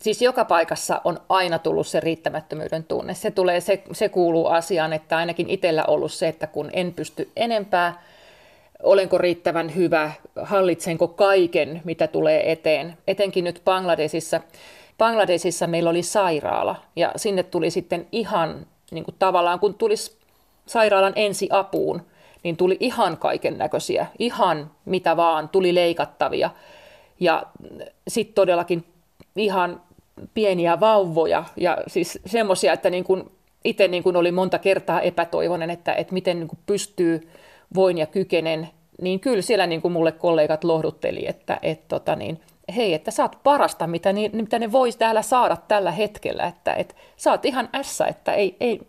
siis joka paikassa on aina tullut se riittämättömyyden tunne. Se, tulee, se, se kuuluu asiaan, että ainakin itsellä ollut se, että kun en pysty enempää, olenko riittävän hyvä, hallitsenko kaiken, mitä tulee eteen. Etenkin nyt Bangladesissa. Bangladesissa meillä oli sairaala ja sinne tuli sitten ihan niin kuin tavallaan, kun tulisi sairaalan ensiapuun, niin tuli ihan kaiken näköisiä, ihan mitä vaan, tuli leikattavia. Ja sitten todellakin ihan pieniä vauvoja ja siis semmoisia, että niin kuin itse niin kuin oli monta kertaa epätoivoinen, että, että miten niin kuin pystyy, voin ja kykenen, niin kyllä siellä niin kuin mulle kollegat lohdutteli, että, että tota niin, hei, että saat parasta, mitä, niin, mitä ne voisi täällä saada tällä hetkellä, että, että saat ihan ässä, että ei, ei,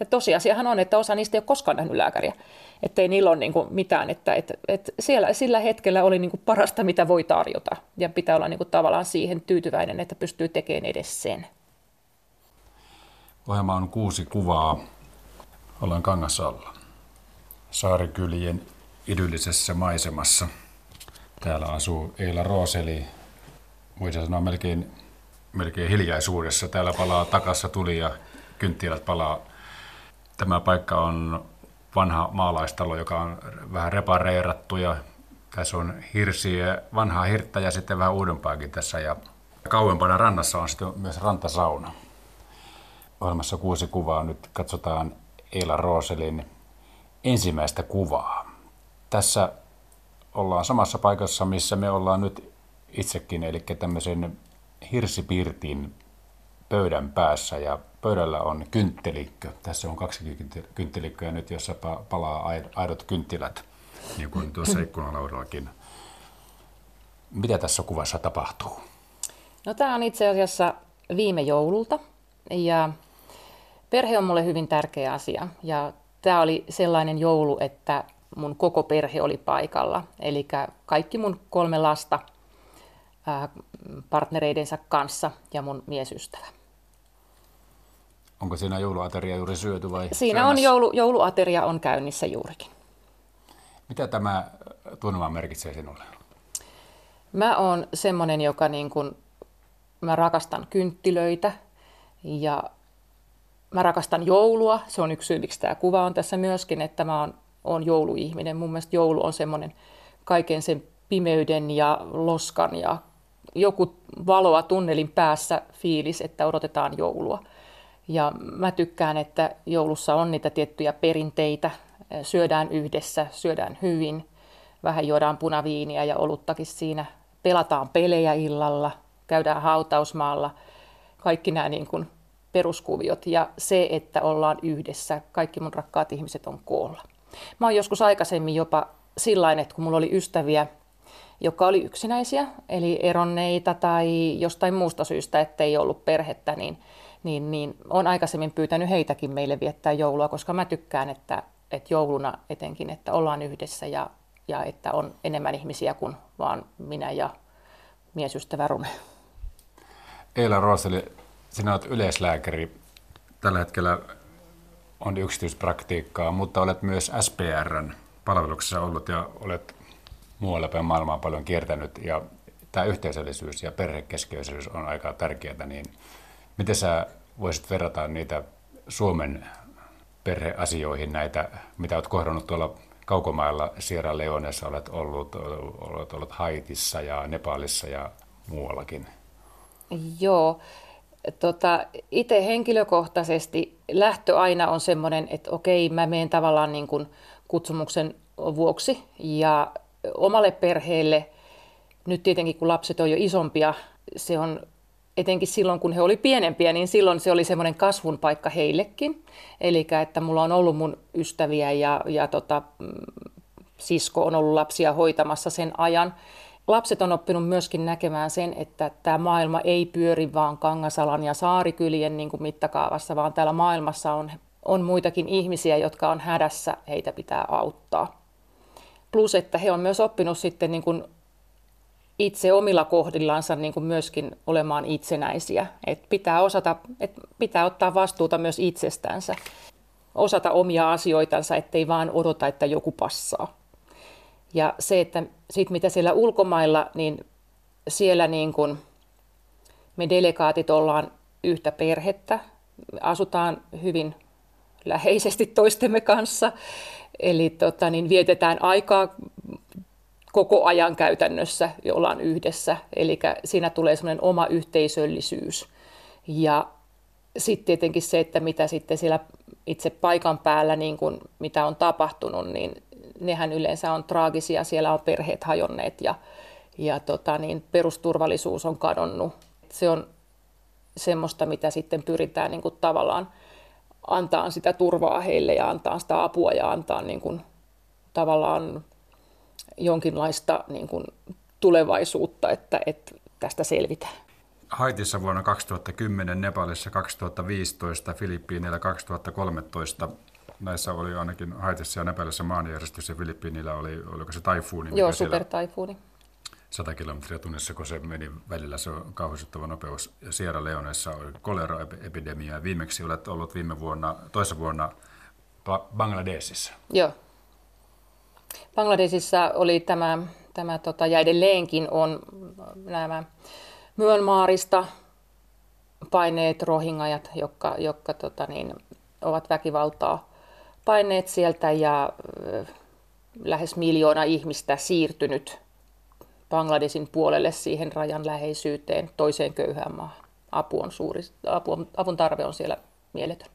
ja tosiasiahan on, että osa niistä ei ole koskaan nähnyt lääkäriä, että ei niillä ole niin kuin mitään, että, että, että siellä sillä hetkellä oli niin kuin parasta, mitä voi tarjota, ja pitää olla niin kuin tavallaan siihen tyytyväinen, että pystyy tekemään edes sen. Ohjelma on kuusi kuvaa. Ollaan Kangasalla. Saarikylien idyllisessä maisemassa. Täällä asuu Eila Rooseli, voisi sanoa melkein, melkein hiljaisuudessa. Täällä palaa takassa tuli ja kynttilät palaa. Tämä paikka on vanha maalaistalo, joka on vähän repareerattu ja tässä on hirsiä, vanhaa hirttä ja sitten vähän uudempaakin tässä. Ja kauempana rannassa on sitten myös rantasauna. Ohjelmassa kuusi kuvaa. Nyt katsotaan Eila Rooselin ensimmäistä kuvaa. Tässä ollaan samassa paikassa, missä me ollaan nyt itsekin, eli tämmöisen hirsipirtin pöydän päässä ja pöydällä on kynttelikkö. Tässä on kaksi kynttelikköä nyt, jossa palaa aidot kynttilät, niin kuin tuossa ikkunalaudallakin. Mitä tässä kuvassa tapahtuu? No tämä on itse asiassa viime joululta ja perhe on mulle hyvin tärkeä asia ja tämä oli sellainen joulu, että mun koko perhe oli paikalla. Eli kaikki mun kolme lasta partnereidensa kanssa ja mun miesystävä. Onko siinä jouluateria juuri syöty vai Siinä on joulu, jouluateria on käynnissä juurikin. Mitä tämä tunnelma merkitsee sinulle? Mä oon semmonen, joka niin kun, mä rakastan kynttilöitä ja mä rakastan joulua. Se on yksi syy, miksi tämä kuva on tässä myöskin, että mä oon, oon jouluihminen. Mun mielestä joulu on semmoinen kaiken sen pimeyden ja loskan ja joku valoa tunnelin päässä fiilis, että odotetaan joulua. Ja mä tykkään, että joulussa on niitä tiettyjä perinteitä. Syödään yhdessä, syödään hyvin, vähän juodaan punaviiniä ja oluttakin siinä. Pelataan pelejä illalla, käydään hautausmaalla. Kaikki nämä niin kuin peruskuviot ja se, että ollaan yhdessä. Kaikki mun rakkaat ihmiset on koolla. Mä oon joskus aikaisemmin jopa sillä että kun mulla oli ystäviä, jotka oli yksinäisiä, eli eronneita tai jostain muusta syystä, ettei ollut perhettä, niin niin, niin olen aikaisemmin pyytänyt heitäkin meille viettää joulua, koska mä tykkään, että, että jouluna etenkin, että ollaan yhdessä ja, ja että on enemmän ihmisiä kuin vaan minä ja miesystävä Rune. Eila Rooseli, sinä olet yleislääkäri. Tällä hetkellä on yksityispraktiikkaa, mutta olet myös SPRn palveluksessa ollut ja olet muualla päin maailmaa paljon kiertänyt. Ja tämä yhteisöllisyys ja perhekeskeisyys on aika tärkeää, niin Miten sä voisit verrata niitä Suomen perheasioihin, näitä, mitä olet kohdannut tuolla kaukomailla, Sierra Leoneessa olet ollut, olet ollut Haitissa ja Nepalissa ja muuallakin? Joo. Tota, itse henkilökohtaisesti lähtö aina on semmoinen, että okei, mä menen tavallaan niin kuin kutsumuksen vuoksi ja omalle perheelle, nyt tietenkin kun lapset on jo isompia, se on etenkin silloin, kun he oli pienempiä, niin silloin se oli semmoinen kasvun paikka heillekin. Eli että mulla on ollut mun ystäviä ja, ja tota, mm, sisko on ollut lapsia hoitamassa sen ajan. Lapset on oppinut myöskin näkemään sen, että tämä maailma ei pyöri vaan Kangasalan ja saarikylien niin kuin mittakaavassa, vaan täällä maailmassa on, on muitakin ihmisiä, jotka on hädässä, heitä pitää auttaa. Plus, että he on myös oppinut sitten niin kuin itse omilla kohdillansa niin kuin myöskin olemaan itsenäisiä. Et pitää, osata, et pitää ottaa vastuuta myös itsestänsä, osata omia asioitansa, ettei vaan odota, että joku passaa. Ja se, että sit mitä siellä ulkomailla, niin siellä niin kuin Me delegaatit ollaan yhtä perhettä, asutaan hyvin läheisesti toistemme kanssa, eli tota, niin vietetään aikaa koko ajan käytännössä, ollaan yhdessä, eli siinä tulee semmoinen oma yhteisöllisyys. Ja sitten tietenkin se, että mitä sitten siellä itse paikan päällä, niin kuin, mitä on tapahtunut, niin nehän yleensä on traagisia, siellä on perheet hajonneet ja, ja tota, niin perusturvallisuus on kadonnut. Se on semmoista, mitä sitten pyritään niin kuin tavallaan antaa sitä turvaa heille ja antaa sitä apua ja antaa niin kuin, tavallaan jonkinlaista niin kuin, tulevaisuutta, että, että tästä selvitään. Haitissa vuonna 2010, Nepalissa 2015, Filippiineillä 2013. Näissä oli ainakin Haitissa ja Nepalissa maanjärjestys ja Filippiinillä oli, oliko se taifuuni? Joo, supertaifuuni. 100 kilometriä tunnissa, kun se meni välillä, se on kauhistuttava nopeus. Ja Sierra Leoneessa oli koleraepidemia. Viimeksi olet ollut viime vuonna, toisessa vuonna Bangladesissa. Joo. Bangladesissa oli tämä, tämä tota, ja edelleenkin on nämä Myönmaarista paineet rohingajat, jotka, jotka tota niin, ovat väkivaltaa paineet sieltä ja lähes miljoona ihmistä siirtynyt Bangladesin puolelle siihen rajan läheisyyteen toiseen köyhään maahan. Apu on suuri, apu, avun tarve on siellä mieletön.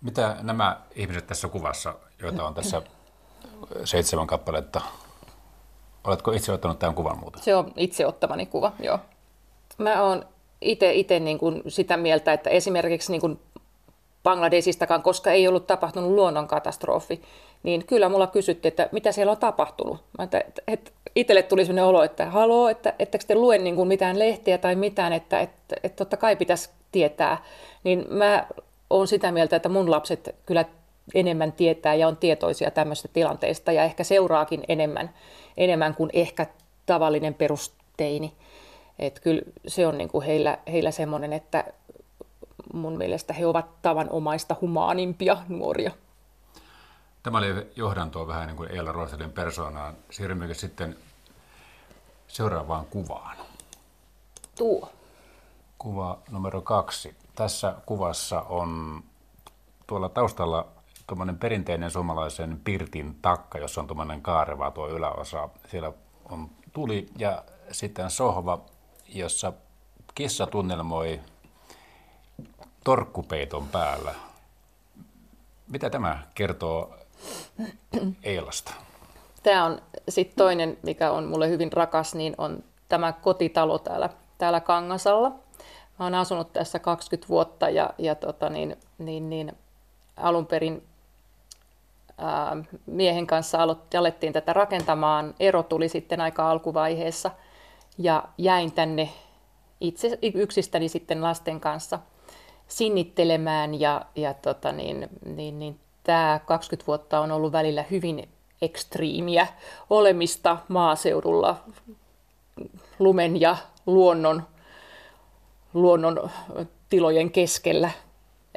Mitä nämä ihmiset tässä kuvassa, joita on tässä seitsemän kappaletta, oletko itse ottanut tämän kuvan muuten? Se on itse ottamani kuva, joo. Mä oon itse niin kuin sitä mieltä, että esimerkiksi niin kuin Bangladesistakaan, koska ei ollut tapahtunut luonnonkatastrofi, niin kyllä mulla kysyttiin, että mitä siellä on tapahtunut. Mä että, että itselle tuli sellainen olo, että haloo, että ettekö te lue niin kuin mitään lehtiä tai mitään, että, että, että totta kai pitäisi tietää. Niin mä oon sitä mieltä, että mun lapset kyllä enemmän tietää ja on tietoisia tämmöistä tilanteista ja ehkä seuraakin enemmän, enemmän kuin ehkä tavallinen perusteini. Että kyllä se on niin kuin heillä, heillä semmoinen, että mun mielestä he ovat tavanomaista humaanimpia nuoria. Tämä oli johdantoa vähän niin kuin Eila Roselin persoonaan. Siirrymmekö sitten seuraavaan kuvaan? Tuo. Kuva numero kaksi. Tässä kuvassa on tuolla taustalla tuommoinen perinteinen suomalaisen pirtin takka, jossa on tuommoinen kaareva tuo yläosa. Siellä on tuli ja sitten sohva, jossa kissa tunnelmoi torkkupeiton päällä. Mitä tämä kertoo Eilasta? Tämä on sitten toinen, mikä on mulle hyvin rakas, niin on tämä kotitalo täällä, täällä Kangasalla. Mä oon asunut tässä 20 vuotta ja, ja tota niin, niin, niin, alun perin miehen kanssa alettiin tätä rakentamaan. Ero tuli sitten aika alkuvaiheessa ja jäin tänne itse yksistäni sitten lasten kanssa sinnittelemään ja, ja tota niin, niin, niin, tämä 20 vuotta on ollut välillä hyvin ekstriimiä olemista maaseudulla lumen ja luonnon, luonnon tilojen keskellä.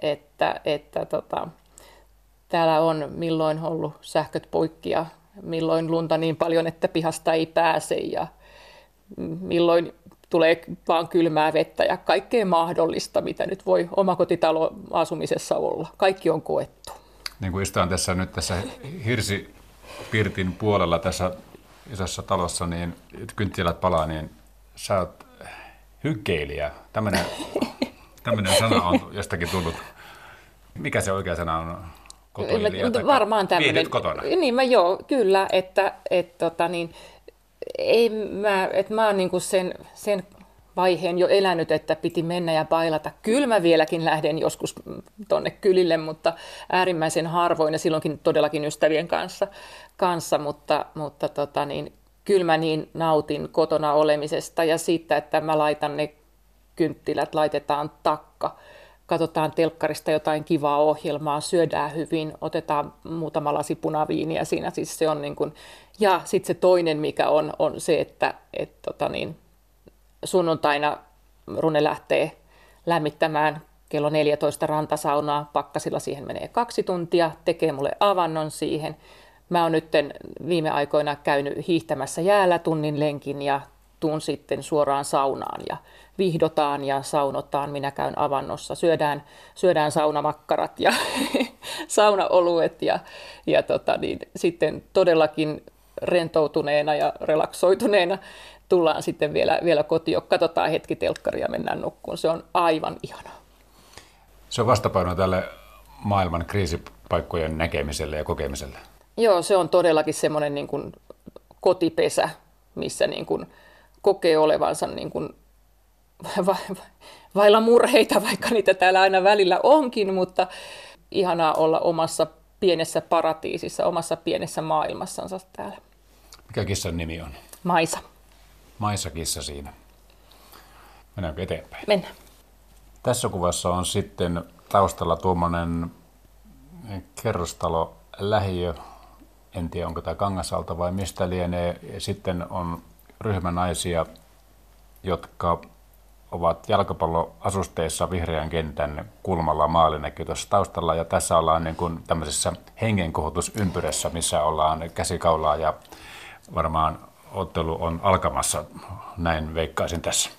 Että, että tota, täällä on milloin ollut sähköt poikki ja milloin lunta niin paljon, että pihasta ei pääse ja milloin tulee vaan kylmää vettä ja kaikkea mahdollista, mitä nyt voi omakotitalo asumisessa olla. Kaikki on koettu. Niin kuin istutaan tässä nyt tässä hirsipirtin puolella tässä isossa talossa, niin kynttilät palaa, niin sä oot hykkeilijä. Tämmöinen, tämmöinen sana on jostakin tullut. Mikä se oikea sana on? Kotoilija, varmaan tämmöinen. kotona. Niin mä joo, kyllä, että et, tota, niin, ei mä, et mä oon niinku sen, sen vaiheen jo elänyt, että piti mennä ja bailata. Kyllä mä vieläkin lähden joskus tonne kylille, mutta äärimmäisen harvoin ja silloinkin todellakin ystävien kanssa, kanssa mutta, mutta tota niin, kyllä mä niin nautin kotona olemisesta ja siitä, että mä laitan ne kynttilät, laitetaan takka, katsotaan telkkarista jotain kivaa ohjelmaa, syödään hyvin, otetaan muutama lasi punaviiniä siinä, siis se on niin kuin, ja sitten se toinen, mikä on, on se, että et tota niin, sunnuntaina Rune lähtee lämmittämään kello 14 rantasaunaa, pakkasilla siihen menee kaksi tuntia, tekee mulle avannon siihen. Mä oon nyt viime aikoina käynyt hiihtämässä jäällä tunnin lenkin ja tuun sitten suoraan saunaan ja vihdotaan ja saunotaan. Minä käyn avannossa, syödään, syödään saunamakkarat ja saunaoluet ja, ja tota, niin, sitten todellakin rentoutuneena ja relaksoituneena tullaan sitten vielä, vielä kotiin, katsotaan hetki telkkaria ja mennään nukkuun. Se on aivan ihanaa. Se on vastapaino tälle maailman kriisipaikkojen näkemiselle ja kokemiselle. Joo, se on todellakin semmoinen niin kuin kotipesä, missä niin kuin kokee olevansa niin kuin vailla murheita, vaikka niitä täällä aina välillä onkin, mutta ihanaa olla omassa pienessä paratiisissa, omassa pienessä maailmassansa täällä. Mikä kissan nimi on? Maisa. Maisa kissa siinä. Mennäänkö eteenpäin? Mennään. Tässä kuvassa on sitten taustalla tuommoinen kerrostalo lähiö. En tiedä, onko tämä Kangasalta vai mistä lienee. Sitten on ryhmä naisia, jotka ovat jalkapalloasusteissa vihreän kentän kulmalla maali näkyy tuossa taustalla. Ja tässä ollaan niin kuin tämmöisessä hengenkohotusympyrässä, missä ollaan käsikaulaa ja varmaan ottelu on alkamassa, näin veikkaisin tässä.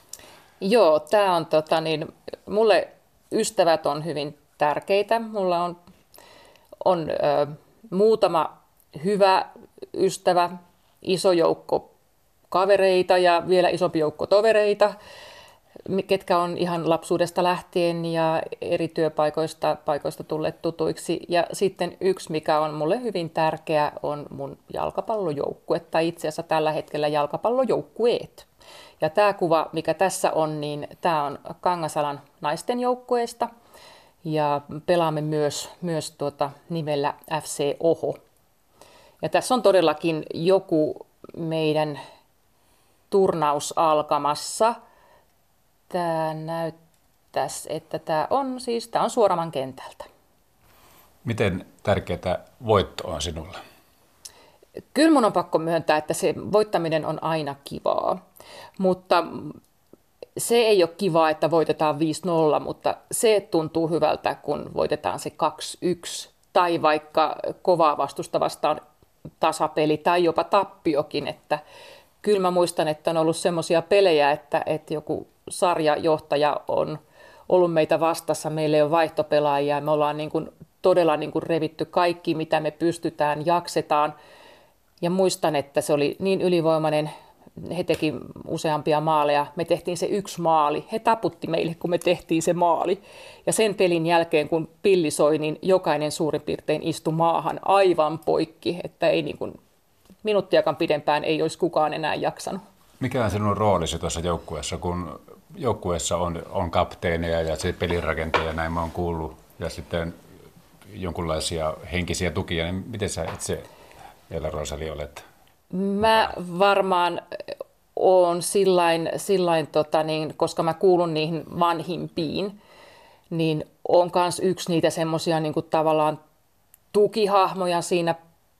Joo, tämä on tota, niin, mulle ystävät on hyvin tärkeitä. Mulla on, on ö, muutama hyvä ystävä, iso joukko kavereita ja vielä isompi joukko tovereita, ketkä on ihan lapsuudesta lähtien ja eri työpaikoista paikoista tulleet tutuiksi. Ja sitten yksi, mikä on mulle hyvin tärkeä, on mun jalkapallojoukkue, tai itse asiassa tällä hetkellä jalkapallojoukkueet. Ja tämä kuva, mikä tässä on, niin tämä on Kangasalan naisten joukkueesta. Ja pelaamme myös, myös tuota nimellä FC Oho. Ja tässä on todellakin joku meidän turnaus alkamassa. Tämä näyttäisi, että tämä on siis tämä on Suoraman kentältä. Miten tärkeää voitto on sinulle? Kyllä mun on pakko myöntää, että se voittaminen on aina kivaa. Mutta se ei ole kiva, että voitetaan 5-0, mutta se tuntuu hyvältä, kun voitetaan se 2-1 tai vaikka kovaa vastusta vastaan tasapeli tai jopa tappiokin. Että kyllä mä muistan, että on ollut semmoisia pelejä, että, että joku sarjajohtaja on ollut meitä vastassa, meillä ei ole vaihtopelaajia, me ollaan niin kuin todella niin kuin revitty kaikki, mitä me pystytään, jaksetaan. Ja muistan, että se oli niin ylivoimainen he teki useampia maaleja. Me tehtiin se yksi maali. He taputti meille, kun me tehtiin se maali. Ja sen pelin jälkeen, kun pilli soi, niin jokainen suurin piirtein istui maahan aivan poikki, että ei niin kuin, minuuttiakaan pidempään ei olisi kukaan enää jaksanut. Mikä on sinun roolisi tuossa joukkueessa, kun joukkueessa on, on kapteeneja ja se pelirakenteja, näin mä oon kuullut, ja sitten jonkinlaisia henkisiä tukia, niin miten sä itse, Ella Rosali, olet Mä varmaan on sillain, sillain tota niin, koska mä kuulun niihin vanhimpiin, niin on myös yksi niitä semmoisia niin tavallaan tukihahmoja siinä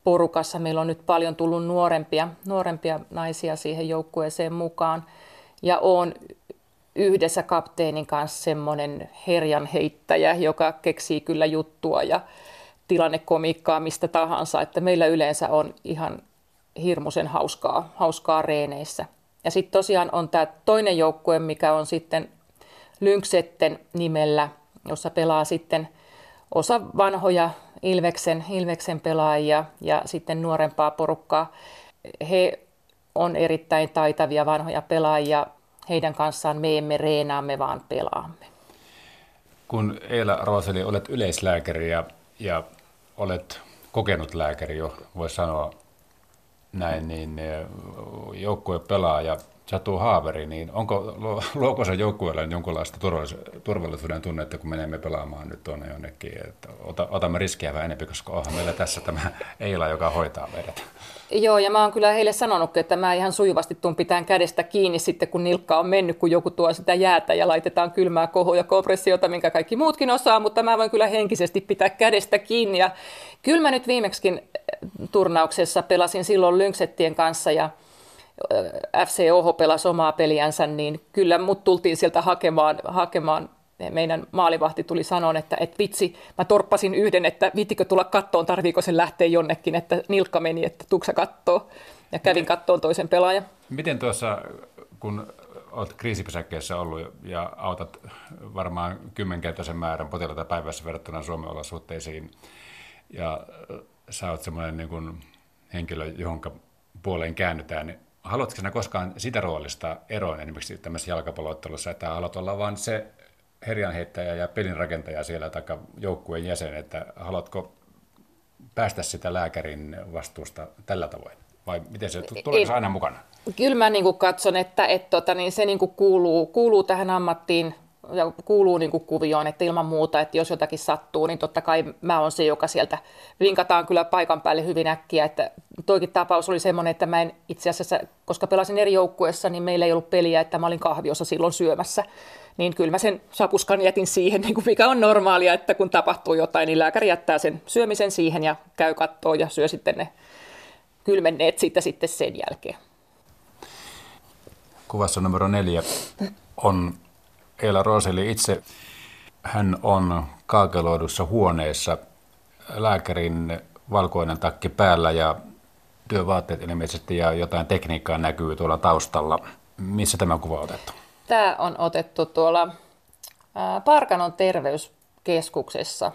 porukassa. Meillä on nyt paljon tullut nuorempia, nuorempia naisia siihen joukkueeseen mukaan. Ja on yhdessä kapteenin kanssa semmoinen herjan heittäjä, joka keksii kyllä juttua ja tilannekomiikkaa mistä tahansa. Että meillä yleensä on ihan hirmuisen hauskaa, hauskaa reeneissä. Ja sitten tosiaan on tämä toinen joukkue, mikä on sitten Lynksetten nimellä, jossa pelaa sitten osa vanhoja Ilveksen, Ilveksen pelaajia ja sitten nuorempaa porukkaa. He on erittäin taitavia vanhoja pelaajia. Heidän kanssaan me emme reenaamme, vaan pelaamme. Kun Eila Rooseli, olet yleislääkäri ja, ja olet kokenut lääkäri jo, voisi sanoa näin, niin joukkue pelaa ja sattuu haaveri, niin onko, luoko se joukkueelle jonkunlaista turvallisuuden tunnetta, kun menemme pelaamaan nyt tuonne jonnekin, että otamme riskiä vähän enemmän, koska onhan meillä tässä tämä Eila, joka hoitaa meidät. Joo, ja mä oon kyllä heille sanonut, että mä ihan sujuvasti tuun pitään kädestä kiinni sitten, kun nilkka on mennyt, kun joku tuo sitä jäätä ja laitetaan kylmää kohoa ja kompressiota, minkä kaikki muutkin osaa, mutta mä voin kyllä henkisesti pitää kädestä kiinni. Ja kyllä mä nyt viimeksikin eh, turnauksessa pelasin silloin Lynksettien kanssa ja eh, FC Oho pelasi omaa peliänsä, niin kyllä mut tultiin sieltä hakemaan, hakemaan meidän maalivahti tuli sanoa, että, että vitsi, mä torppasin yhden, että viittikö tulla kattoon, tarviiko sen lähteä jonnekin, että nilkka meni, että tuksa kattoo. Ja kävin kattoon toisen pelaajan. Miten tuossa kun olet kriisipesäkkeessä ollut ja autat varmaan kymmenkertaisen määrän potilaita päivässä verrattuna Suomen olosuhteisiin, ja sä oot semmoinen niin kuin henkilö, johon puoleen käännytään, niin haluatko sinä koskaan sitä roolista eroon esimerkiksi tämmöisessä jalkapalloottelussa, että haluat olla vain se herjanheittäjä ja pelin rakentaja siellä tai joukkueen jäsen, että haluatko päästä sitä lääkärin vastuusta tällä tavoin? Vai miten se, tuleeko se aina mukana? Kyllä mä niin kuin katson, että, että tota, niin se niin kuin kuuluu, kuuluu tähän ammattiin ja kuuluu niin kuin kuvioon, että ilman muuta, että jos jotakin sattuu, niin totta kai mä oon se, joka sieltä vinkataan kyllä paikan päälle hyvin äkkiä. Että toikin tapaus oli semmoinen, että mä en itse asiassa, koska pelasin eri joukkueessa, niin meillä ei ollut peliä, että mä olin kahviossa silloin syömässä. Niin kyllä mä sen sapuskan jätin siihen, niin kuin mikä on normaalia, että kun tapahtuu jotain, niin lääkäri jättää sen syömisen siihen ja käy kattoo ja syö sitten ne kylmenneet siitä sitten sen jälkeen. Kuvassa numero neljä on Eila Roseli itse. Hän on kaakeloidussa huoneessa lääkärin valkoinen takki päällä ja työvaatteet ilmeisesti ja jotain tekniikkaa näkyy tuolla taustalla. Missä tämä kuva on otettu? Tämä on otettu tuolla Parkanon terveyskeskuksessa,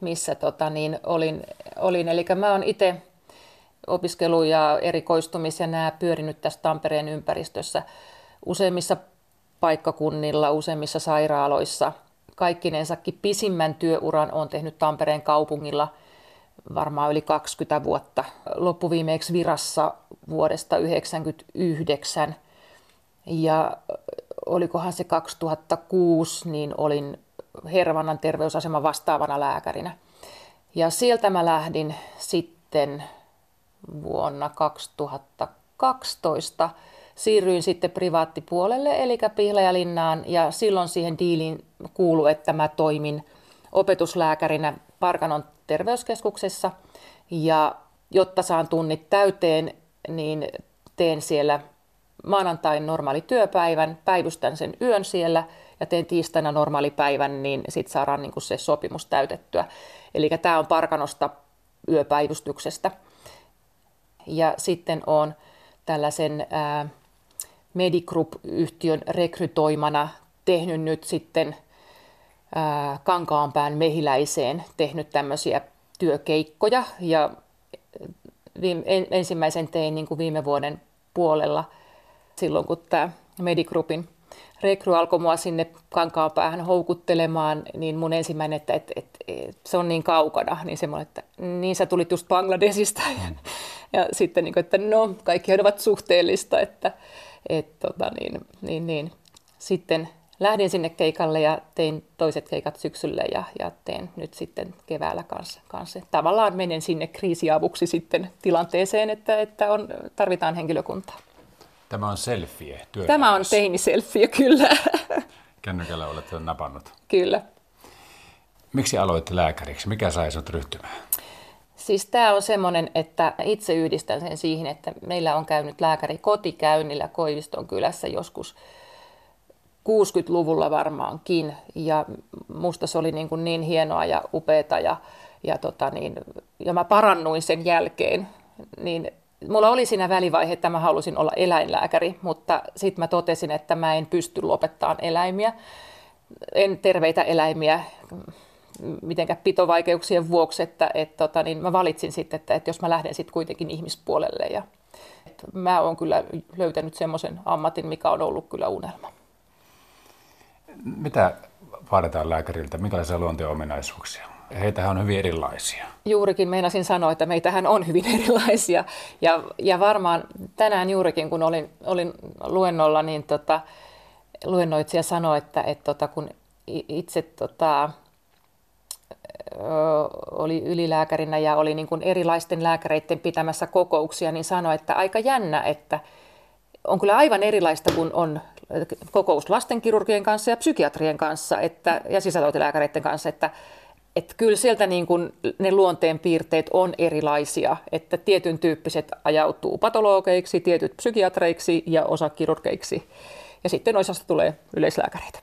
missä tota, niin olin, olin. Eli mä oon itse opiskelu- ja erikoistumis- ja nämä pyörinyt tässä Tampereen ympäristössä useimmissa paikkakunnilla, useimmissa sairaaloissa. Kaikkinensakin pisimmän työuran on tehnyt Tampereen kaupungilla varmaan yli 20 vuotta. Loppuviimeeksi virassa vuodesta 1999 ja olikohan se 2006, niin olin Hervannan terveysaseman vastaavana lääkärinä. Ja sieltä mä lähdin sitten vuonna 2012 siirryin sitten privaattipuolelle, eli Pihlajalinnaan, ja silloin siihen diiliin kuulu, että mä toimin opetuslääkärinä Parkanon terveyskeskuksessa, ja jotta saan tunnit täyteen, niin teen siellä maanantain normaali työpäivän, päivystän sen yön siellä ja teen tiistaina normaali päivän, niin sitten saadaan niin se sopimus täytettyä. Eli tämä on Parkanosta yöpäivystyksestä. Ja sitten on tällaisen ää, Medigroup-yhtiön rekrytoimana tehnyt nyt sitten ää, Kankaanpään mehiläiseen tehnyt tämmöisiä työkeikkoja ja viime, ensimmäisen tein niin kuin viime vuoden puolella silloin, kun tämä Medigroupin rekry alkoi mua sinne päähän houkuttelemaan, niin mun ensimmäinen, että, että, että, että se on niin kaukana, niin semmoinen, että niin sä tulit just Bangladesista. Mm. Ja, ja sitten, niin kuin, että no, kaikki ovat suhteellista, että, että tota, niin, niin, niin. sitten lähdin sinne keikalle ja tein toiset keikat syksyllä ja, ja teen nyt sitten keväällä kanssa. kanssa. Tavallaan menen sinne kriisiavuksi sitten tilanteeseen, että, että on, tarvitaan henkilökuntaa. Tämä on selfie Tämä on teiniselfie, kyllä. Kännykällä olet napannut. Kyllä. Miksi aloitte lääkäriksi? Mikä sai sinut ryhtymään? Siis tämä on semmoinen, että itse yhdistän sen siihen, että meillä on käynyt lääkäri kotikäynnillä Koiviston kylässä joskus 60-luvulla varmaankin. Ja musta se oli niin, kuin niin hienoa ja upeata ja, ja, tota niin, ja mä parannuin sen jälkeen. Niin mulla oli siinä välivaihe, että mä halusin olla eläinlääkäri, mutta sitten mä totesin, että mä en pysty lopettamaan eläimiä. En terveitä eläimiä mitenkään pitovaikeuksien vuoksi, että et, tota, niin mä valitsin sitten, että, että jos mä lähden sitten kuitenkin ihmispuolelle. Ja, että mä oon kyllä löytänyt semmoisen ammatin, mikä on ollut kyllä unelma. Mitä vaaditaan lääkäriltä? Minkälaisia luonteen ominaisuuksia? Heitähän on hyvin erilaisia. Juurikin meinasin sanoa, että meitähän on hyvin erilaisia. Ja, ja varmaan tänään juurikin, kun olin, olin luennolla, niin tota, luennoitsija sanoi, että, että tota, kun itse tota, oli ylilääkärinä ja oli niin kuin erilaisten lääkäreiden pitämässä kokouksia, niin sanoi, että aika jännä, että on kyllä aivan erilaista, kun on kokous lastenkirurgien kanssa ja psykiatrien kanssa että, ja sisätautilääkäreiden kanssa, että, että kyllä sieltä niin kuin ne luonteen piirteet on erilaisia, että tietyn tyyppiset ajautuu patologeiksi, tietyt psykiatreiksi ja osa kirurgeiksi. Ja sitten osasta tulee yleislääkäreitä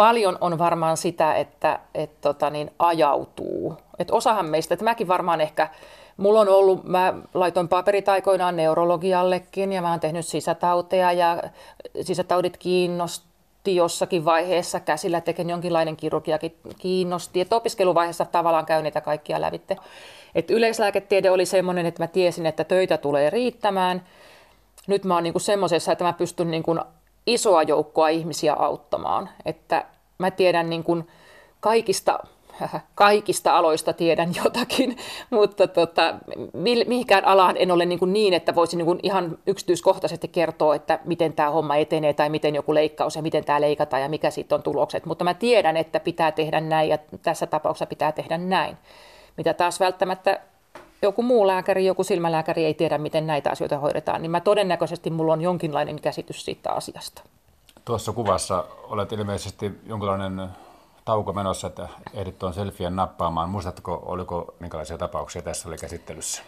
paljon on varmaan sitä, että et tota niin, ajautuu. Et osahan meistä, että mäkin varmaan ehkä Mulla on ollut, mä laitoin paperit aikoinaan neurologiallekin ja mä oon tehnyt sisätauteja ja sisätaudit kiinnosti jossakin vaiheessa. Käsillä teken jonkinlainen kirurgiakin kiinnosti. Että opiskeluvaiheessa tavallaan käyn niitä kaikkia lävitte. Et yleislääketiede oli semmoinen, että mä tiesin, että töitä tulee riittämään. Nyt mä oon niinku semmoisessa, että mä pystyn niinku isoa joukkoa ihmisiä auttamaan. Että mä tiedän niinku kaikista kaikista aloista tiedän jotakin, mutta tota, mihinkään alaan en ole niin, kuin niin että voisin niin kuin ihan yksityiskohtaisesti kertoa, että miten tämä homma etenee tai miten joku leikkaus ja miten tämä leikataan ja mikä siitä on tulokset. Mutta mä tiedän, että pitää tehdä näin ja tässä tapauksessa pitää tehdä näin. Mitä taas välttämättä joku muu lääkäri, joku silmälääkäri ei tiedä, miten näitä asioita hoidetaan, niin mä todennäköisesti mulla on jonkinlainen käsitys siitä asiasta. Tuossa kuvassa olet ilmeisesti jonkinlainen tauko menossa, että ehdit tuon selfien nappaamaan. Muistatko, oliko minkälaisia tapauksia tässä oli käsittelyssä?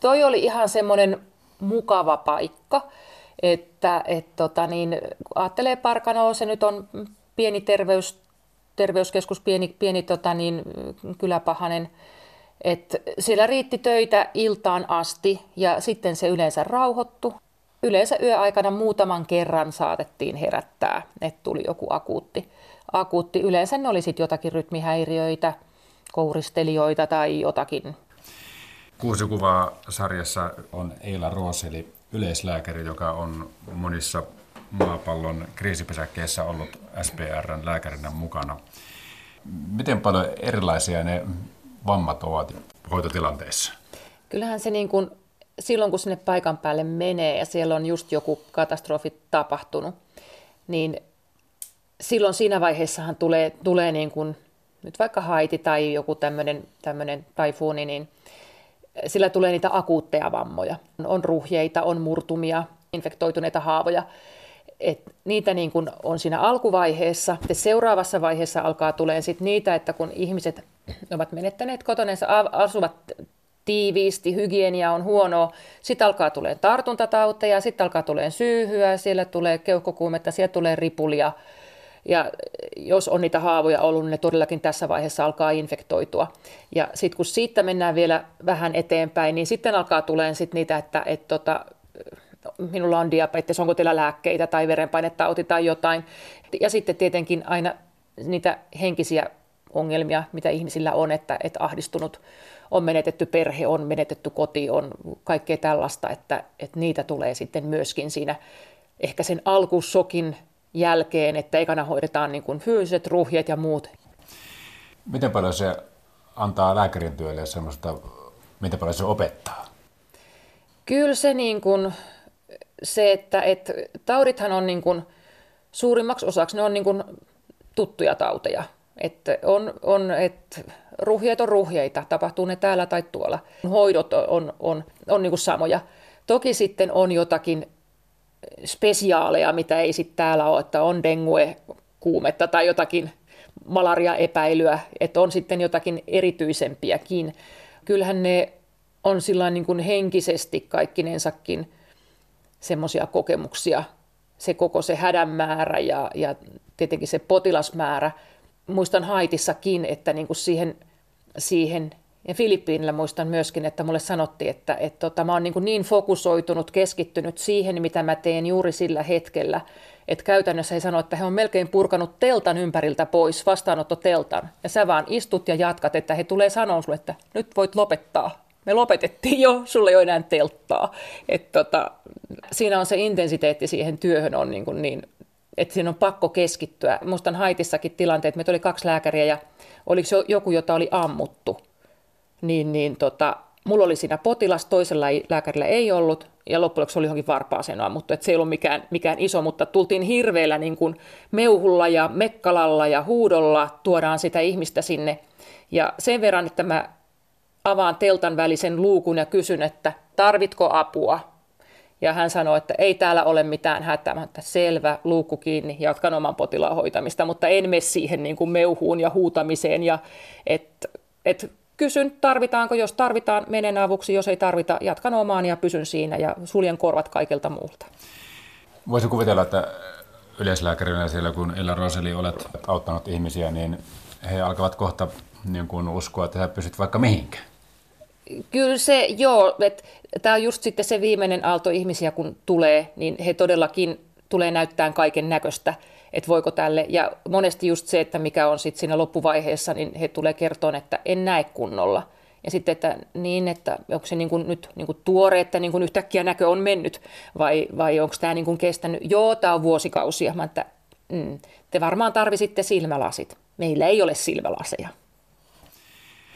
Toi oli ihan semmoinen mukava paikka, että et tota niin, ajattelee Parkanoa, se nyt on pieni terveys, terveyskeskus, pieni, pieni tota niin, kyläpahanen, et siellä riitti töitä iltaan asti ja sitten se yleensä rauhoittu. Yleensä yöaikana muutaman kerran saatettiin herättää, että tuli joku akuutti akuutti. Yleensä ne oli sitten jotakin rytmihäiriöitä, kouristelijoita tai jotakin. Kuusi kuvaa sarjassa on Eila Rooseli, yleislääkäri, joka on monissa maapallon kriisipesäkkeissä ollut SPRn lääkärinä mukana. Miten paljon erilaisia ne vammat ovat hoitotilanteissa? Kyllähän se niin kuin, silloin kun sinne paikan päälle menee ja siellä on just joku katastrofi tapahtunut, niin silloin siinä vaiheessahan tulee, tulee niin kuin, nyt vaikka Haiti tai joku tämmöinen, taifuuni, niin sillä tulee niitä akuutteja vammoja. On ruhjeita, on murtumia, infektoituneita haavoja. Et niitä niin kuin on siinä alkuvaiheessa. Ja seuraavassa vaiheessa alkaa tulee sit niitä, että kun ihmiset ovat menettäneet kotoneensa, asuvat tiiviisti, hygienia on huonoa, sitten alkaa tulee tartuntatauteja, sitten alkaa tulee syyhyä, siellä tulee keuhkokuumetta, siellä tulee ripulia, ja jos on niitä haavoja ollut, niin ne todellakin tässä vaiheessa alkaa infektoitua. Ja sitten kun siitä mennään vielä vähän eteenpäin, niin sitten alkaa tulemaan sit niitä, että et tota, minulla on diabetes, onko teillä lääkkeitä tai verenpainetauti tai jotain. Ja sitten tietenkin aina niitä henkisiä ongelmia, mitä ihmisillä on, että, että ahdistunut on menetetty perhe, on menetetty koti, on kaikkea tällaista, että, että niitä tulee sitten myöskin siinä ehkä sen alkusokin jälkeen, että ekana hoidetaan niin kuin fyysiset ruhjet ja muut. Miten paljon se antaa lääkärin työlle semmoista, miten paljon se opettaa? Kyllä se, niin kuin, se että, että taudithan on niin kuin, suurimmaksi osaksi ne on niin kuin, tuttuja tauteja. Että on, on, että ruhjeet on ruhjeita, tapahtuu ne täällä tai tuolla. Hoidot on, on, on, on niin kuin samoja. Toki sitten on jotakin spesiaaleja, mitä ei sitten täällä ole, että on dengue-kuumetta tai jotakin malaria-epäilyä, että on sitten jotakin erityisempiäkin. Kyllähän ne on sillä niin kuin henkisesti kaikkinensakin semmoisia kokemuksia, se koko se hädän määrä ja, ja tietenkin se potilasmäärä. Muistan Haitissakin, että niin kuin siihen, siihen ja Filippiinillä muistan myöskin, että mulle sanottiin, että, että tota, mä oon niin, niin fokusoitunut, keskittynyt siihen, mitä mä teen juuri sillä hetkellä, että käytännössä he sanoivat, että he on melkein purkanut teltan ympäriltä pois, vastaanotto teltan. Ja sä vaan istut ja jatkat, että he tulee sanoa sulle, että nyt voit lopettaa. Me lopetettiin jo, sulle ei ole enää telttaa. Et tota, siinä on se intensiteetti siihen työhön on niin, kuin niin että siinä on pakko keskittyä. Muistan Haitissakin tilanteet, meitä oli kaksi lääkäriä ja oliko joku, jota oli ammuttu niin, niin tota, mulla oli siinä potilas, toisella lääkärillä ei ollut, ja loppujen oli johonkin varpaaseen ammuttu, että se ei ollut mikään, mikään iso, mutta tultiin hirveellä niin kuin meuhulla ja mekkalalla ja huudolla tuodaan sitä ihmistä sinne. Ja sen verran, että mä avaan teltan välisen luukun ja kysyn, että tarvitko apua? Ja hän sanoi, että ei täällä ole mitään hätää. Selvä, luukku kiinni, jatkan oman potilaan hoitamista, mutta en mene siihen niin kuin meuhuun ja huutamiseen. Ja et, et kysyn, tarvitaanko, jos tarvitaan, menen avuksi, jos ei tarvita, jatkan omaan ja pysyn siinä ja suljen korvat kaikilta muulta. Voisin kuvitella, että yleislääkärinä siellä, kun Ella Roseli olet auttanut ihmisiä, niin he alkavat kohta niin kuin uskoa, että sä pysyt vaikka mihinkään. Kyllä se, joo, että tämä on just sitten se viimeinen aalto ihmisiä, kun tulee, niin he todellakin tulee näyttämään kaiken näköistä, että voiko tälle. Ja monesti just se, että mikä on sitten siinä loppuvaiheessa, niin he tulee kertoa, että en näe kunnolla. Ja sitten, että niin, että onko se niin kuin nyt niin kuin tuore, että niin kuin yhtäkkiä näkö on mennyt, vai, vai onko tämä niin kuin kestänyt, joo, tämä on vuosikausia. Mä, että, mm, te varmaan tarvisitte silmälasit. Meillä ei ole silmälaseja.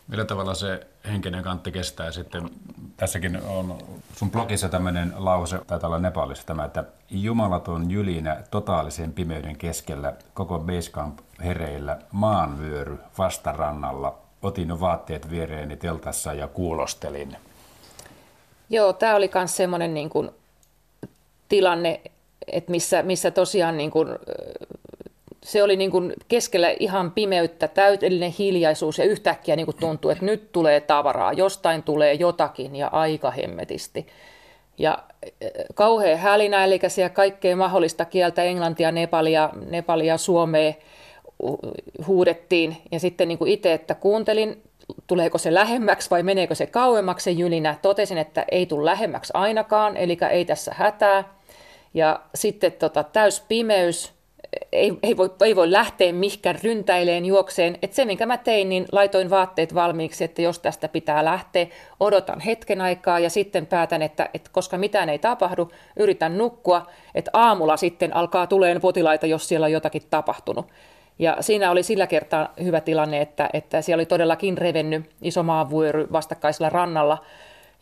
Millä tavalla se henkinen kantti kestää sitten? Tässäkin on sun blogissa tämmöinen lause, taitaa olla Nepalissa tämä, että jumalaton jylinä totaalisen pimeyden keskellä, koko Basecamp hereillä, maanvyöry vastarannalla, otin vaatteet viereeni teltassa ja kuulostelin. Joo, tämä oli myös semmoinen niin kuin, tilanne, että missä, missä tosiaan niin kuin, se oli niin kuin keskellä ihan pimeyttä, täydellinen hiljaisuus ja yhtäkkiä niin kuin tuntui, että nyt tulee tavaraa, jostain tulee jotakin ja aika hemmetisti. Ja kauhea hälinä, eli siellä kaikkea mahdollista kieltä, englantia, nepalia, nepalia suomea huudettiin. Ja sitten niin kuin itse, että kuuntelin, tuleeko se lähemmäksi vai meneekö se kauemmaksi se jylinä. Totesin, että ei tule lähemmäksi ainakaan, eli ei tässä hätää. Ja sitten tota, täys pimeys, ei, ei, voi, ei voi lähteä mihinkään ryntäileen juokseen. Et se, minkä mä tein, niin laitoin vaatteet valmiiksi, että jos tästä pitää lähteä, odotan hetken aikaa ja sitten päätän, että, että koska mitään ei tapahdu, yritän nukkua, että aamulla sitten alkaa tuleen potilaita, jos siellä on jotakin tapahtunut. Ja siinä oli sillä kertaa hyvä tilanne, että, että siellä oli todellakin revennyt iso maanvyöry vastakkaisella rannalla,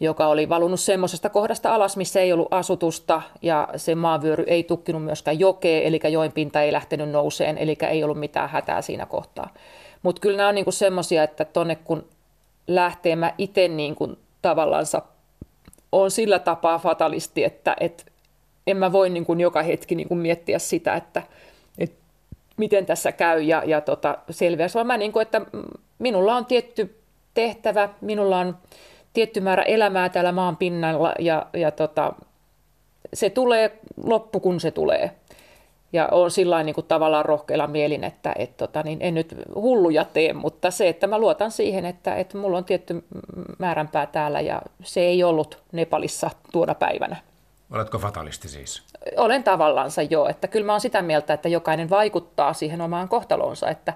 joka oli valunut semmoisesta kohdasta alas, missä ei ollut asutusta ja se maanvyöry ei tukkinut myöskään jokeen, eli joen pinta ei lähtenyt nouseen, eli ei ollut mitään hätää siinä kohtaa. Mutta kyllä nämä on niinku semmoisia, että tonne kun lähtee, mä itse niinku tavallansa on sillä tapaa fatalisti, että et en mä voi niinku joka hetki niinku miettiä sitä, että et miten tässä käy ja, ja tota, selviäisi, vaan mä niinku, että minulla on tietty tehtävä, minulla on tietty määrä elämää täällä maan pinnalla ja, ja tota, se tulee loppu, kun se tulee. Ja on sillä niin kuin tavallaan rohkeilla mielin, että et, tota, niin en nyt hulluja tee, mutta se, että mä luotan siihen, että, että mulla on tietty määränpää täällä ja se ei ollut Nepalissa tuona päivänä. Oletko fatalisti siis? Olen tavallansa jo, että kyllä mä oon sitä mieltä, että jokainen vaikuttaa siihen omaan kohtalonsa, että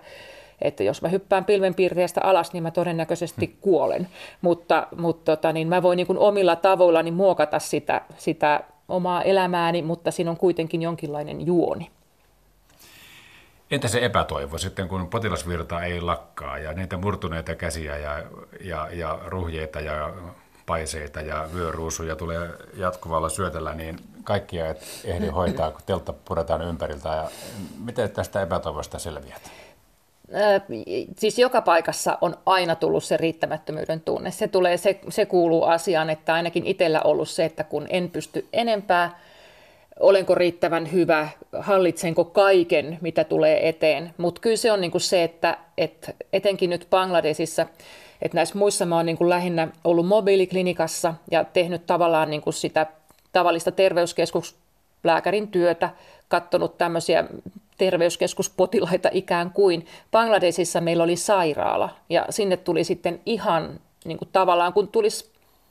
että jos mä hyppään pilvenpiirteestä alas, niin mä todennäköisesti hmm. kuolen. Mutta, mutta tota, niin mä voin niin kuin omilla tavoillani muokata sitä, sitä omaa elämääni, mutta siinä on kuitenkin jonkinlainen juoni. Entä se epätoivo sitten, kun potilasvirta ei lakkaa ja niitä murtuneita käsiä ja, ja, ja ruhjeita ja paiseita ja vyöruusuja tulee jatkuvalla syötellä, niin kaikkia et ehdi hoitaa, kun teltta puretaan ympäriltä. Ja miten tästä epätoivosta selviät? Siis joka paikassa on aina tullut se riittämättömyyden tunne. Se, tulee, se, se kuuluu asiaan, että ainakin itsellä ollut se, että kun en pysty enempää, olenko riittävän hyvä, hallitsenko kaiken, mitä tulee eteen. Mutta kyllä se on niinku se, että et etenkin nyt Bangladesissa, että näissä muissa mä oon niinku lähinnä ollut mobiiliklinikassa ja tehnyt tavallaan niinku sitä tavallista terveyskeskuslääkärin työtä, katsonut tämmöisiä terveyskeskuspotilaita ikään kuin. Bangladesissa meillä oli sairaala ja sinne tuli sitten ihan niin kuin tavallaan, kun tulisi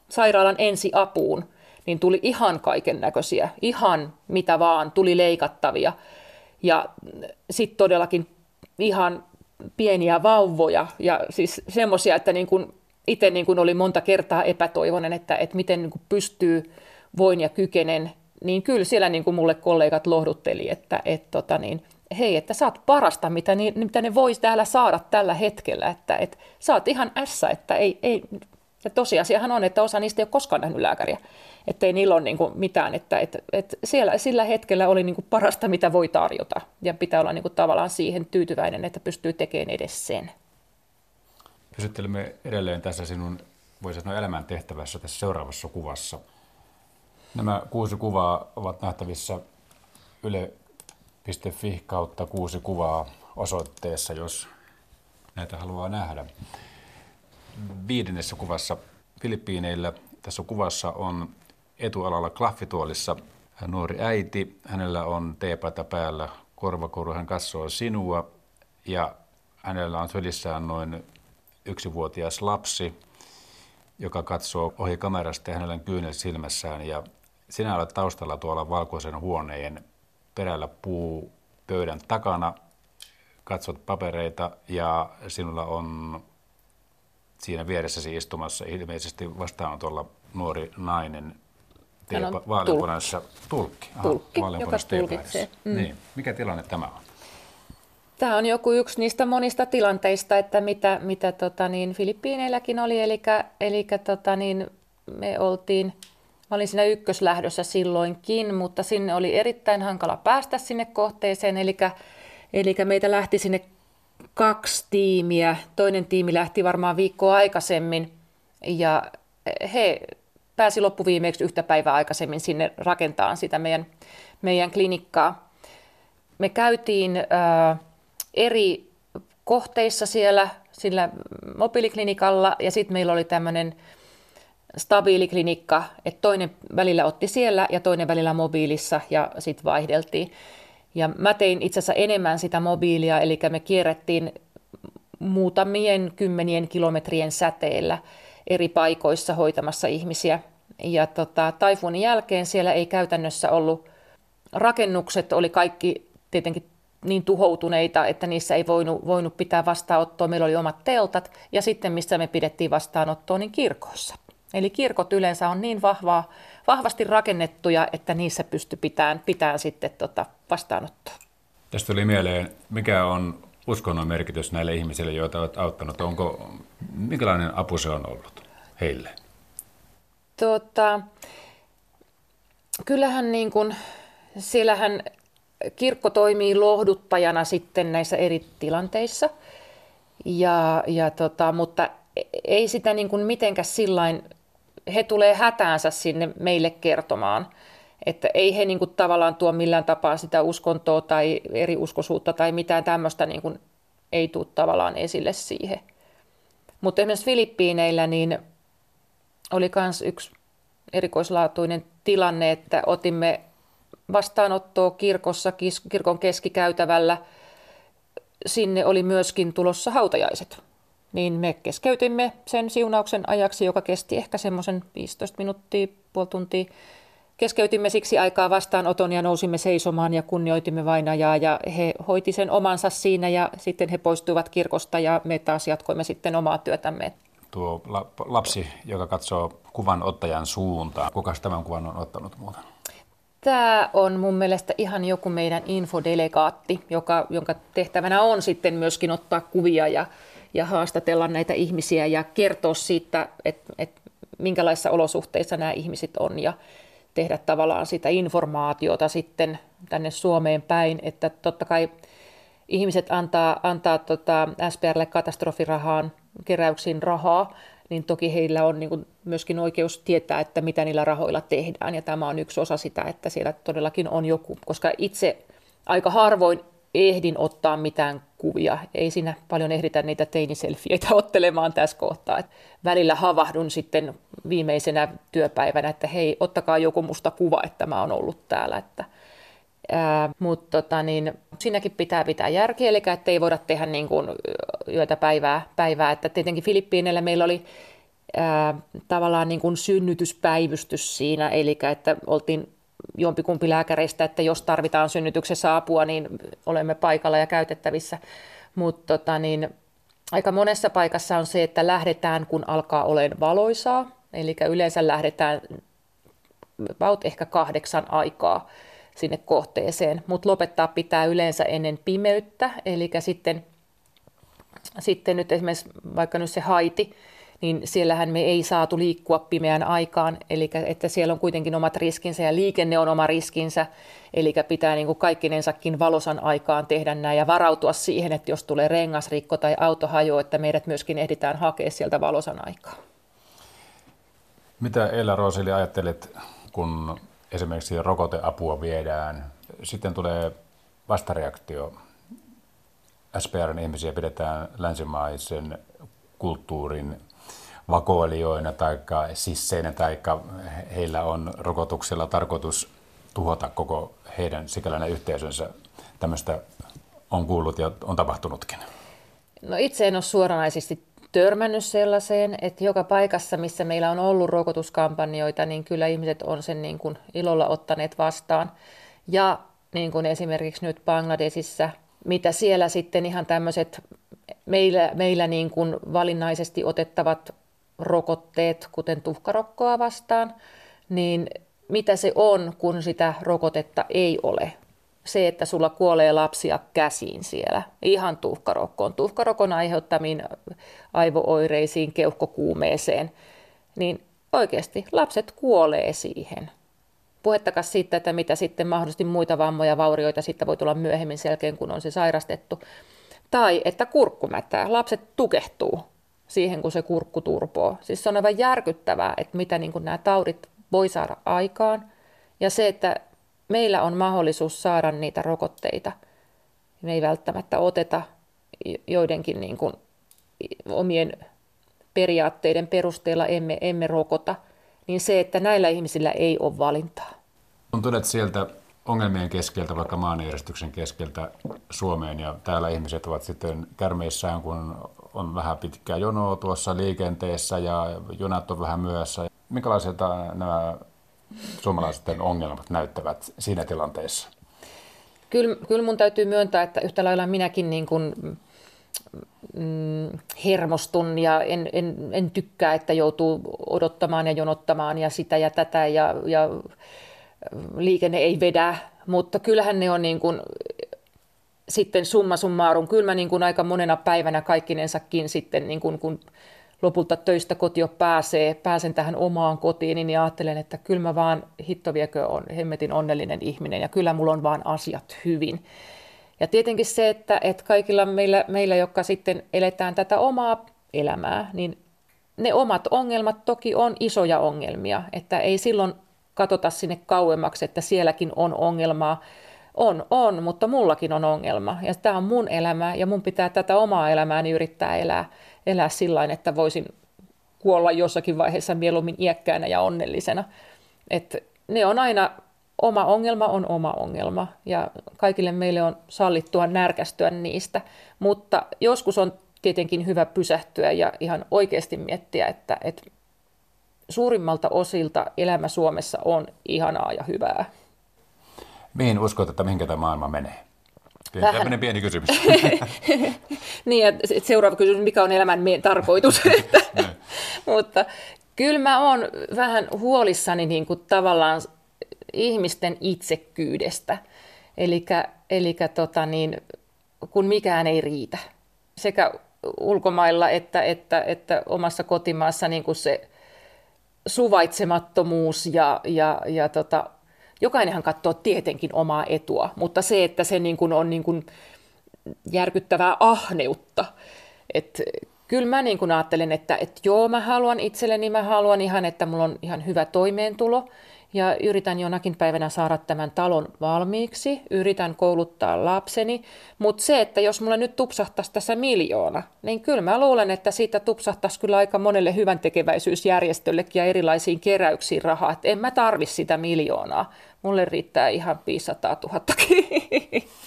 sairaalan ensiapuun, niin tuli ihan kaiken näköisiä, ihan mitä vaan, tuli leikattavia. Ja sitten todellakin ihan pieniä vauvoja ja siis semmoisia, että niin kuin itse niin kuin oli monta kertaa epätoivoinen, että, että miten niin kuin pystyy, voin ja kykenen, niin kyllä siellä niin kuin mulle kollegat lohdutteli, että, että tota niin, hei, että saat parasta, mitä, ni, mitä ne voisi täällä saada tällä hetkellä, että, että saat ihan ässä, että ei, ei, ja tosiasiahan on, että osa niistä ei ole koskaan nähnyt lääkäriä, että ei niillä ole niin kuin mitään, että, että, että siellä sillä hetkellä oli niin kuin parasta, mitä voi tarjota, ja pitää olla niin kuin tavallaan siihen tyytyväinen, että pystyy tekemään edes sen. Pysyttelemme edelleen tässä sinun, voisi sanoa, elämän tehtävässä tässä seuraavassa kuvassa. Nämä kuusi kuvaa ovat nähtävissä Yle fi kautta kuusi kuvaa osoitteessa, jos näitä haluaa nähdä. Viidennessä kuvassa Filippiineillä tässä kuvassa on etualalla klaffituolissa nuori äiti. Hänellä on teepaita päällä, korvakoru, hän katsoo sinua ja hänellä on sylissään noin yksivuotias lapsi. joka katsoo ohi kamerasta ja hänellä on kyynel silmässään. Ja sinä olet taustalla tuolla valkoisen huoneen perällä puu pöydän takana, katsot papereita ja sinulla on siinä vieressäsi istumassa ilmeisesti vastaanotolla nuori nainen vaaleanpunaisessa tulkki. Aha, tulkki, joka tulkitsee. Mm. Niin. Mikä tilanne tämä on? Tämä on joku yksi niistä monista tilanteista, että mitä, mitä tota niin, Filippiineilläkin oli. Eli, eli tota niin, me oltiin, mä olin siinä ykköslähdössä silloinkin, mutta sinne oli erittäin hankala päästä sinne kohteeseen. Eli, eli meitä lähti sinne kaksi tiimiä. Toinen tiimi lähti varmaan viikkoa aikaisemmin ja he pääsi loppuviimeeksi yhtä päivää aikaisemmin sinne rakentamaan sitä meidän, meidän klinikkaa. Me käytiin äh, eri kohteissa siellä sillä mobiiliklinikalla ja sitten meillä oli tämmöinen stabiiliklinikka, että toinen välillä otti siellä ja toinen välillä mobiilissa ja sitten vaihdeltiin. Ja mä tein itse asiassa enemmän sitä mobiilia, eli me kierrettiin muutamien kymmenien kilometrien säteellä eri paikoissa hoitamassa ihmisiä. Ja tota, taifuunin jälkeen siellä ei käytännössä ollut, rakennukset oli kaikki tietenkin niin tuhoutuneita, että niissä ei voinut, voinut pitää vastaanottoa. Meillä oli omat teltat ja sitten missä me pidettiin vastaanottoa, niin kirkoissa. Eli kirkot yleensä on niin vahvaa, vahvasti rakennettuja, että niissä pysty pitämään, pitämään sitten tota vastaanottoa. Tästä tuli mieleen, mikä on uskonnon merkitys näille ihmisille, joita olet auttanut? Onko, minkälainen apu se on ollut heille? Tota, kyllähän niin kuin, siellähän kirkko toimii lohduttajana sitten näissä eri tilanteissa, ja, ja tota, mutta ei sitä niin kuin mitenkään sillain, he tulee hätäänsä sinne meille kertomaan, että ei he niin kuin tavallaan tuo millään tapaa sitä uskontoa tai eri uskosuutta tai mitään tämmöistä niin kuin ei tule tavallaan esille siihen. Mutta esimerkiksi Filippiineillä niin oli myös yksi erikoislaatuinen tilanne, että otimme vastaanottoa kirkossa, kirkon keskikäytävällä. Sinne oli myöskin tulossa hautajaiset. Niin me keskeytimme sen siunauksen ajaksi, joka kesti ehkä semmoisen 15 minuuttia, puoli tuntia. Keskeytimme siksi aikaa vastaanoton ja nousimme seisomaan ja kunnioitimme vainajaa ja he hoiti sen omansa siinä ja sitten he poistuivat kirkosta ja me taas jatkoimme sitten omaa työtämme. Tuo lapsi, joka katsoo kuvan ottajan suuntaan, kuka tämän kuvan on ottanut muuten? Tämä on mun mielestä ihan joku meidän infodelegaatti, joka, jonka tehtävänä on sitten myöskin ottaa kuvia ja, ja haastatella näitä ihmisiä ja kertoa siitä, että, että minkälaisissa olosuhteissa nämä ihmiset on ja tehdä tavallaan sitä informaatiota sitten tänne Suomeen päin, että totta kai ihmiset antaa, antaa tota SPRlle katastrofirahaan keräyksiin rahaa, niin toki heillä on niin myöskin oikeus tietää, että mitä niillä rahoilla tehdään. Ja tämä on yksi osa sitä, että siellä todellakin on joku, koska itse aika harvoin ehdin ottaa mitään kuvia. Ei siinä paljon ehditä niitä teiniselfieitä ottelemaan tässä kohtaa. Et välillä havahdun sitten viimeisenä työpäivänä, että hei, ottakaa joku musta kuva, että mä oon ollut täällä. Että, mutta tota, niin, siinäkin pitää pitää järkeä, eli että ei voida tehdä niin kuin yötä päivää, päivää. Että tietenkin Filippiineillä meillä oli ää, tavallaan niin kuin synnytyspäivystys siinä, eli että oltiin jompikumpi lääkäreistä, että jos tarvitaan synnytyksessä apua, niin olemme paikalla ja käytettävissä. Mutta tota, niin, aika monessa paikassa on se, että lähdetään, kun alkaa olemaan valoisaa. Eli yleensä lähdetään about ehkä kahdeksan aikaa sinne kohteeseen, mutta lopettaa pitää yleensä ennen pimeyttä, eli sitten, sitten nyt esimerkiksi vaikka nyt se Haiti, niin siellähän me ei saatu liikkua pimeään aikaan, eli että siellä on kuitenkin omat riskinsä ja liikenne on oma riskinsä, eli pitää niin kuin kaikkinensakin valosan aikaan tehdä näin ja varautua siihen, että jos tulee rengasrikko tai auto hajoaa, että meidät myöskin ehditään hakea sieltä valosan aikaa. Mitä Ella Roseli ajattelet, kun esimerkiksi rokoteapua viedään, sitten tulee vastareaktio. SPRn ihmisiä pidetään länsimaisen kulttuurin vakoilijoina tai sisseinä tai heillä on rokotuksella tarkoitus tuhota koko heidän sikäläinen yhteisönsä. Tämmöistä on kuullut ja on tapahtunutkin. No itse en ole suoranaisesti törmännyt sellaiseen, että joka paikassa, missä meillä on ollut rokotuskampanjoita, niin kyllä ihmiset on sen niin kuin ilolla ottaneet vastaan. Ja niin kuin esimerkiksi nyt Bangladesissa, mitä siellä sitten ihan tämmöiset meillä, meillä niin kuin valinnaisesti otettavat rokotteet, kuten tuhkarokkoa vastaan, niin mitä se on, kun sitä rokotetta ei ole. Se, että sulla kuolee lapsia käsiin siellä, ihan tuhkarokkoon, tuhkarokon aiheuttamiin aivooireisiin, keuhkokuumeeseen, niin oikeasti lapset kuolee siihen. Puhettakaan siitä, että mitä sitten mahdollisesti muita vammoja, vaurioita sitten voi tulla myöhemmin selkeän, kun on se sairastettu. Tai että kurkkumätää, lapset tukehtuu siihen, kun se kurkku turpoo. Siis se on aivan järkyttävää, että mitä niin kuin nämä taudit voi saada aikaan. Ja se, että meillä on mahdollisuus saada niitä rokotteita, me ei välttämättä oteta joidenkin niin kuin omien periaatteiden perusteella emme, emme rokota, niin se, että näillä ihmisillä ei ole valintaa. On tulet sieltä ongelmien keskeltä, vaikka maanjärjestyksen keskeltä Suomeen, ja täällä ihmiset ovat sitten kärmeissään, kun on vähän pitkää jonoa tuossa liikenteessä ja junat on vähän myöhässä. Minkälaiset nämä suomalaisten ongelmat näyttävät siinä tilanteessa? Kyllä, kyllä mun täytyy myöntää, että yhtä lailla minäkin niin kuin, mm, hermostun ja en, en, en tykkää, että joutuu odottamaan ja jonottamaan ja sitä ja tätä ja, ja liikenne ei vedä, mutta kyllähän ne on niin kuin, sitten summa summarum, kyllä mä niin kuin aika monena päivänä kaikkinensakin sitten, niin kuin, kun lopulta töistä kotio pääsee, pääsen tähän omaan kotiin, niin ajattelen, että kyllä mä vaan hittoviekö on hemmetin onnellinen ihminen ja kyllä mulla on vaan asiat hyvin. Ja tietenkin se, että, että kaikilla meillä, meillä, jotka sitten eletään tätä omaa elämää, niin ne omat ongelmat toki on isoja ongelmia, että ei silloin katsota sinne kauemmaksi, että sielläkin on ongelmaa. On, on, mutta mullakin on ongelma. Ja tämä on mun elämä ja mun pitää tätä omaa elämääni yrittää elää, elää sillä että voisin kuolla jossakin vaiheessa mieluummin iäkkäänä ja onnellisena. Et ne on aina, oma ongelma on oma ongelma ja kaikille meille on sallittua närkästyä niistä. Mutta joskus on tietenkin hyvä pysähtyä ja ihan oikeasti miettiä, että, että suurimmalta osilta elämä Suomessa on ihanaa ja hyvää. Mihin uskot, että mihinkä tämä maailma menee? Pieni, Vähän. pieni kysymys. niin, ja seuraava kysymys, mikä on elämän tarkoitus? Mutta kyllä mä oon vähän huolissani niin kuin tavallaan ihmisten itsekyydestä. Eli tota niin, kun mikään ei riitä. Sekä ulkomailla että, että, että omassa kotimaassa niin kuin se suvaitsemattomuus ja, ja, ja tota, jokainenhan katsoo tietenkin omaa etua, mutta se, että se niin kuin on niin kuin järkyttävää ahneutta, että kyllä mä niin kuin ajattelen, että, että joo, mä haluan itselleni, mä haluan ihan, että mulla on ihan hyvä toimeentulo, ja yritän jonakin päivänä saada tämän talon valmiiksi, yritän kouluttaa lapseni, mutta se, että jos mulla nyt tupsahtaisi tässä miljoona, niin kyllä mä luulen, että siitä tupsahtaisi kyllä aika monelle hyvän tekeväisyysjärjestöllekin ja erilaisiin keräyksiin rahaa, että en mä tarvi sitä miljoonaa, mulle riittää ihan 500 000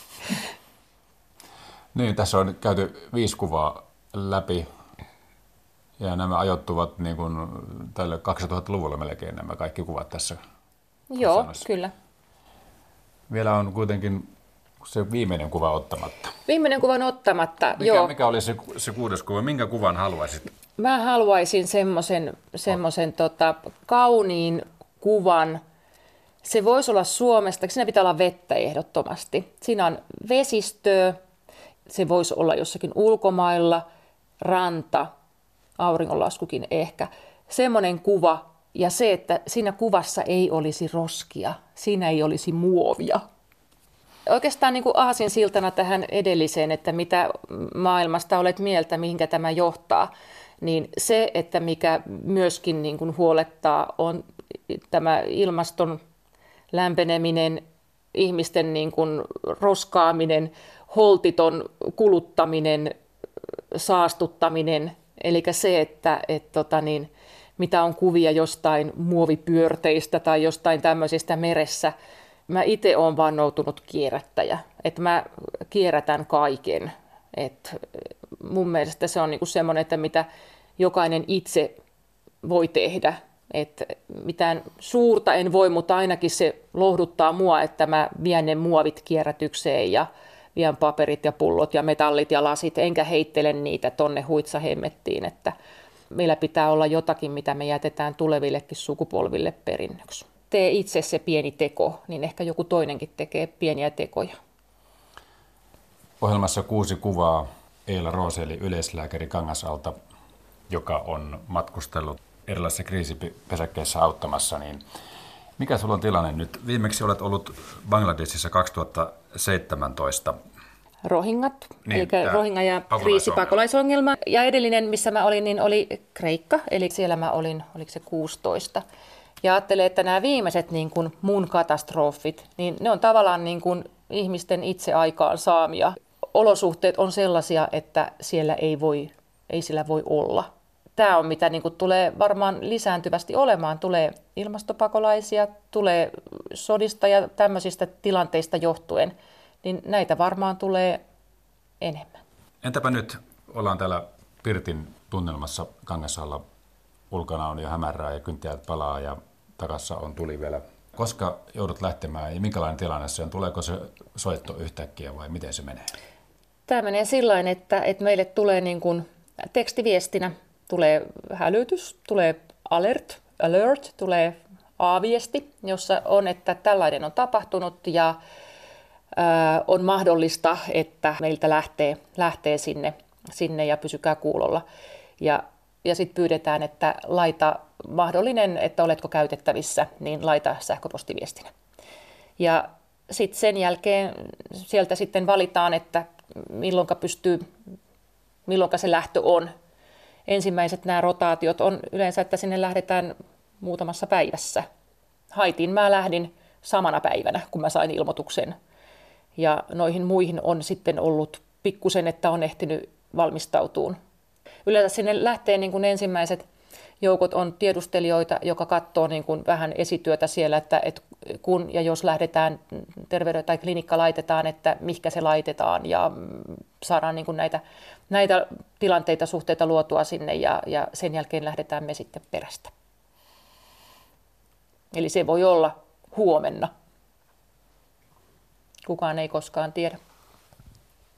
Niin, tässä on käyty viisi kuvaa läpi. Ja nämä ajoittuvat niin kuin tälle 2000-luvulle melkein nämä kaikki kuvat tässä. Joo, sanossa. kyllä. Vielä on kuitenkin se viimeinen kuva ottamatta. Viimeinen kuva on ottamatta, mikä, joo. Mikä oli se, se kuudes kuva? Minkä kuvan haluaisit? Mä haluaisin semmoisen semmoisen tota, kauniin kuvan. Se voisi olla Suomesta, siinä pitää olla vettä ehdottomasti. Siinä on vesistöä, se voisi olla jossakin ulkomailla, ranta, auringonlaskukin ehkä, semmoinen kuva ja se, että siinä kuvassa ei olisi roskia, siinä ei olisi muovia. Oikeastaan niin kuin aasin siltana tähän edelliseen, että mitä maailmasta olet mieltä, mihinkä tämä johtaa, niin se, että mikä myöskin niin kuin huolettaa, on tämä ilmaston lämpeneminen, ihmisten niin kuin roskaaminen, holtiton kuluttaminen, saastuttaminen, Eli se, että et, tota niin, mitä on kuvia jostain muovipyörteistä tai jostain tämmöisistä meressä. Mä itse olen vannoutunut kierrättäjä, että mä kierrätän kaiken. Et mun mielestä se on niin kuin semmoinen, että mitä jokainen itse voi tehdä. Että mitään suurta en voi, mutta ainakin se lohduttaa mua, että mä vien ne muovit kierrätykseen ja vien paperit ja pullot ja metallit ja lasit, enkä heittele niitä tonne huitsahemmettiin, että meillä pitää olla jotakin, mitä me jätetään tulevillekin sukupolville perinnöksi. Tee itse se pieni teko, niin ehkä joku toinenkin tekee pieniä tekoja. Ohjelmassa kuusi kuvaa Eila Rooseli, yleislääkäri Kangasalta, joka on matkustellut erilaisissa kriisipesäkkeissä auttamassa, niin mikä sulla on tilanne nyt? Viimeksi olet ollut Bangladesissa 2017. Rohingat, niin, eli Rohinga ja kriisipakolaisongelma. Ja edellinen, missä mä olin, niin oli Kreikka, eli siellä mä olin, oliko se 16. Ja ajattelen, että nämä viimeiset niin kuin mun katastrofit, niin ne on tavallaan niin kuin ihmisten itse aikaan saamia. Olosuhteet on sellaisia, että siellä ei, voi, ei sillä voi olla tämä on mitä niin kuin tulee varmaan lisääntyvästi olemaan. Tulee ilmastopakolaisia, tulee sodista ja tämmöisistä tilanteista johtuen, niin näitä varmaan tulee enemmän. Entäpä nyt ollaan täällä Pirtin tunnelmassa Kangasalla. Ulkona on jo hämärää ja kyntiät palaa ja takassa on tuli vielä. Koska joudut lähtemään ja minkälainen tilanne se on? Tuleeko se soitto yhtäkkiä vai miten se menee? Tämä menee sillä että, että meille tulee niin kuin tekstiviestinä tulee hälytys, tulee alert, alert, tulee A-viesti, jossa on, että tällainen on tapahtunut ja on mahdollista, että meiltä lähtee, lähtee sinne, sinne ja pysykää kuulolla. Ja, ja sitten pyydetään, että laita mahdollinen, että oletko käytettävissä, niin laita sähköpostiviestinä. Ja sitten sen jälkeen sieltä sitten valitaan, että milloin pystyy, milloin se lähtö on ensimmäiset nämä rotaatiot on yleensä, että sinne lähdetään muutamassa päivässä. Haitiin mä lähdin samana päivänä, kun mä sain ilmoituksen. Ja noihin muihin on sitten ollut pikkusen, että on ehtinyt valmistautuun. Yleensä sinne lähtee niin kuin ensimmäiset joukot on tiedustelijoita, joka katsoo niin kuin vähän esityötä siellä, että, että kun ja jos lähdetään terveyden tai klinikka laitetaan, että mihinkä se laitetaan ja saadaan niin kuin näitä, näitä tilanteita, suhteita luotua sinne ja, ja sen jälkeen lähdetään me sitten perästä. Eli se voi olla huomenna. Kukaan ei koskaan tiedä.